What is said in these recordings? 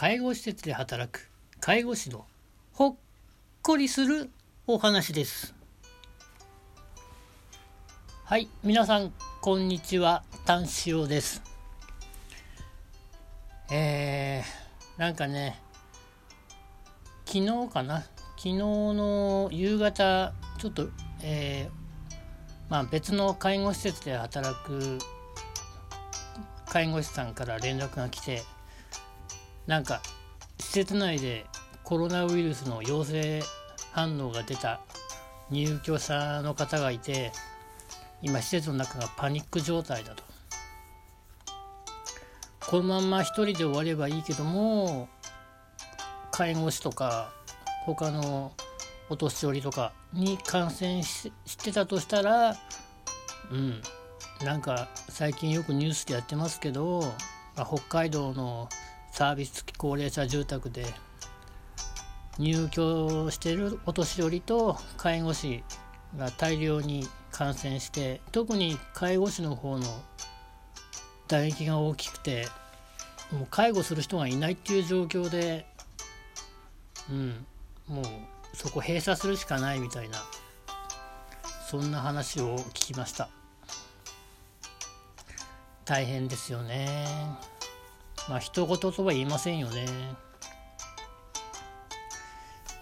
介護施設で働く介護士のほっこりするお話です。はい皆さんこんにちはタンシオです。えー、なんかね昨日かな？昨日の夕方ちょっとえー、まあ別の介護施設で働く介護士さんから連絡が来てなんか施設内でコロナウイルスの陽性反応が出た入居者の方がいて今施設の中がパニック状態だと。このまんま一人で終わればいいけども介護士とか他のお年寄りとかに感染してたとしたらうんなんか最近よくニュースでやってますけど、まあ、北海道のサービス付き高齢者住宅で入居しているお年寄りと介護士が大量に感染して特に介護士の方の打撃が大きくてもう介護する人がいないっていう状況でうんもうそこ閉鎖するしかないみたいなそんな話を聞きました。大変ですよねまあ一言とは言いませんよね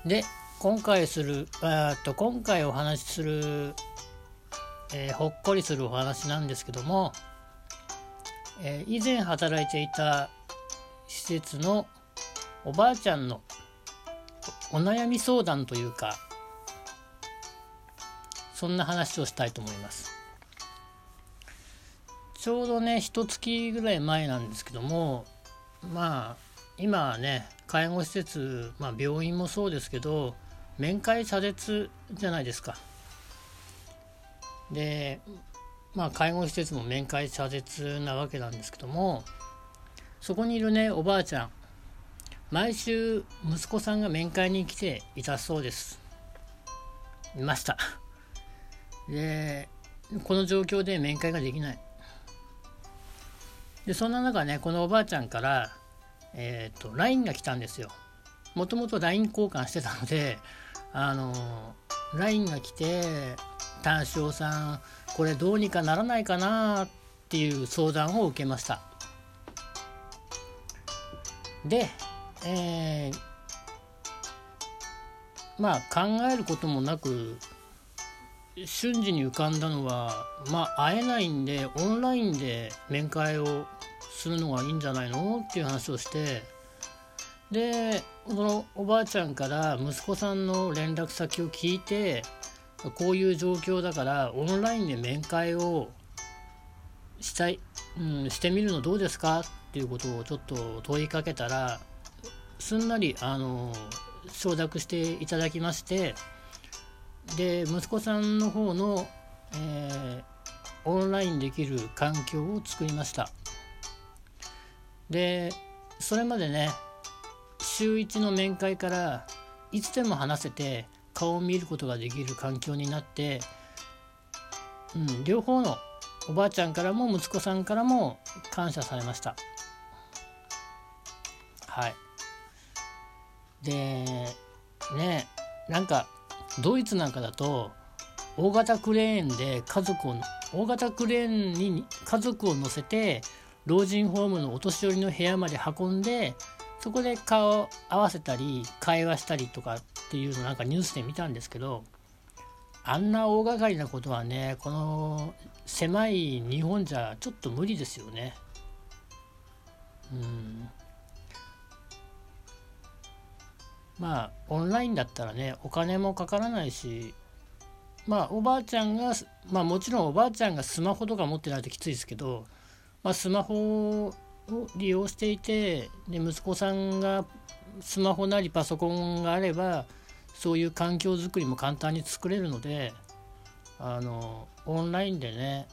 で今回するあと今回お話しする、えー、ほっこりするお話なんですけども、えー、以前働いていた施設のおばあちゃんのお悩み相談というかそんな話をしたいと思います。ちょうどね一月ぐらい前なんですけどもまあ今ね介護施設、まあ、病院もそうですけど面会謝絶じゃないですか。でまあ介護施設も面会謝絶なわけなんですけどもそこにいるねおばあちゃん。毎週息子さんが面会に来ていたそうです。いました。でこの状況で面会ができない。でそんな中ねこのおばあちゃんからえ、ー、と LINE が来たんですよ。もともと LINE 交換してたので あの LINE が来て「単勝さんこれどうにかならないかな」っていう相談を受けました。でえー、まあ考えることもなく瞬時に浮かんだのはまあ会えないんでオンラインで面会をするのがいいんじゃないの？っていう話をしてでこのおばあちゃんから息子さんの連絡先を聞いてこういう状況だからオンラインで面会をしたい、うん、してみるのどうですか？っていうことをちょっと問いかけたらすんなりあの承諾していただきましてで息子さんの方の、えー、オンラインできる環境を作りました。でそれまでね週1の面会からいつでも話せて顔を見ることができる環境になって、うん、両方のおばあちゃんからも息子さんからも感謝されました。はい。でねなんかドイツなんかだと大型クレーンで家族を大型クレーンに家族を乗せて老人ホームのお年寄りの部屋まで運んでそこで顔合わせたり会話したりとかっていうのなんかニュースで見たんですけどあんな大掛かりなことはねこの狭い日本じゃちょっと無理ですよね。うんまあオンラインだったらねお金もかからないしまあおばあちゃんがまあもちろんおばあちゃんがスマホとか持ってないときついですけどまあ、スマホを利用していてで息子さんがスマホなりパソコンがあればそういう環境づくりも簡単に作れるのであのオンラインでね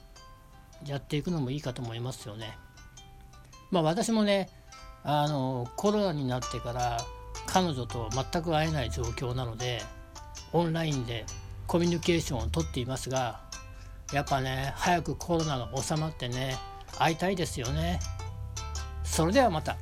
やっていくのもいいかと思いますよね。まあ私もねあのコロナになってから彼女と全く会えない状況なのでオンラインでコミュニケーションをとっていますがやっぱね早くコロナが収まってね会いたいですよね。それではまた。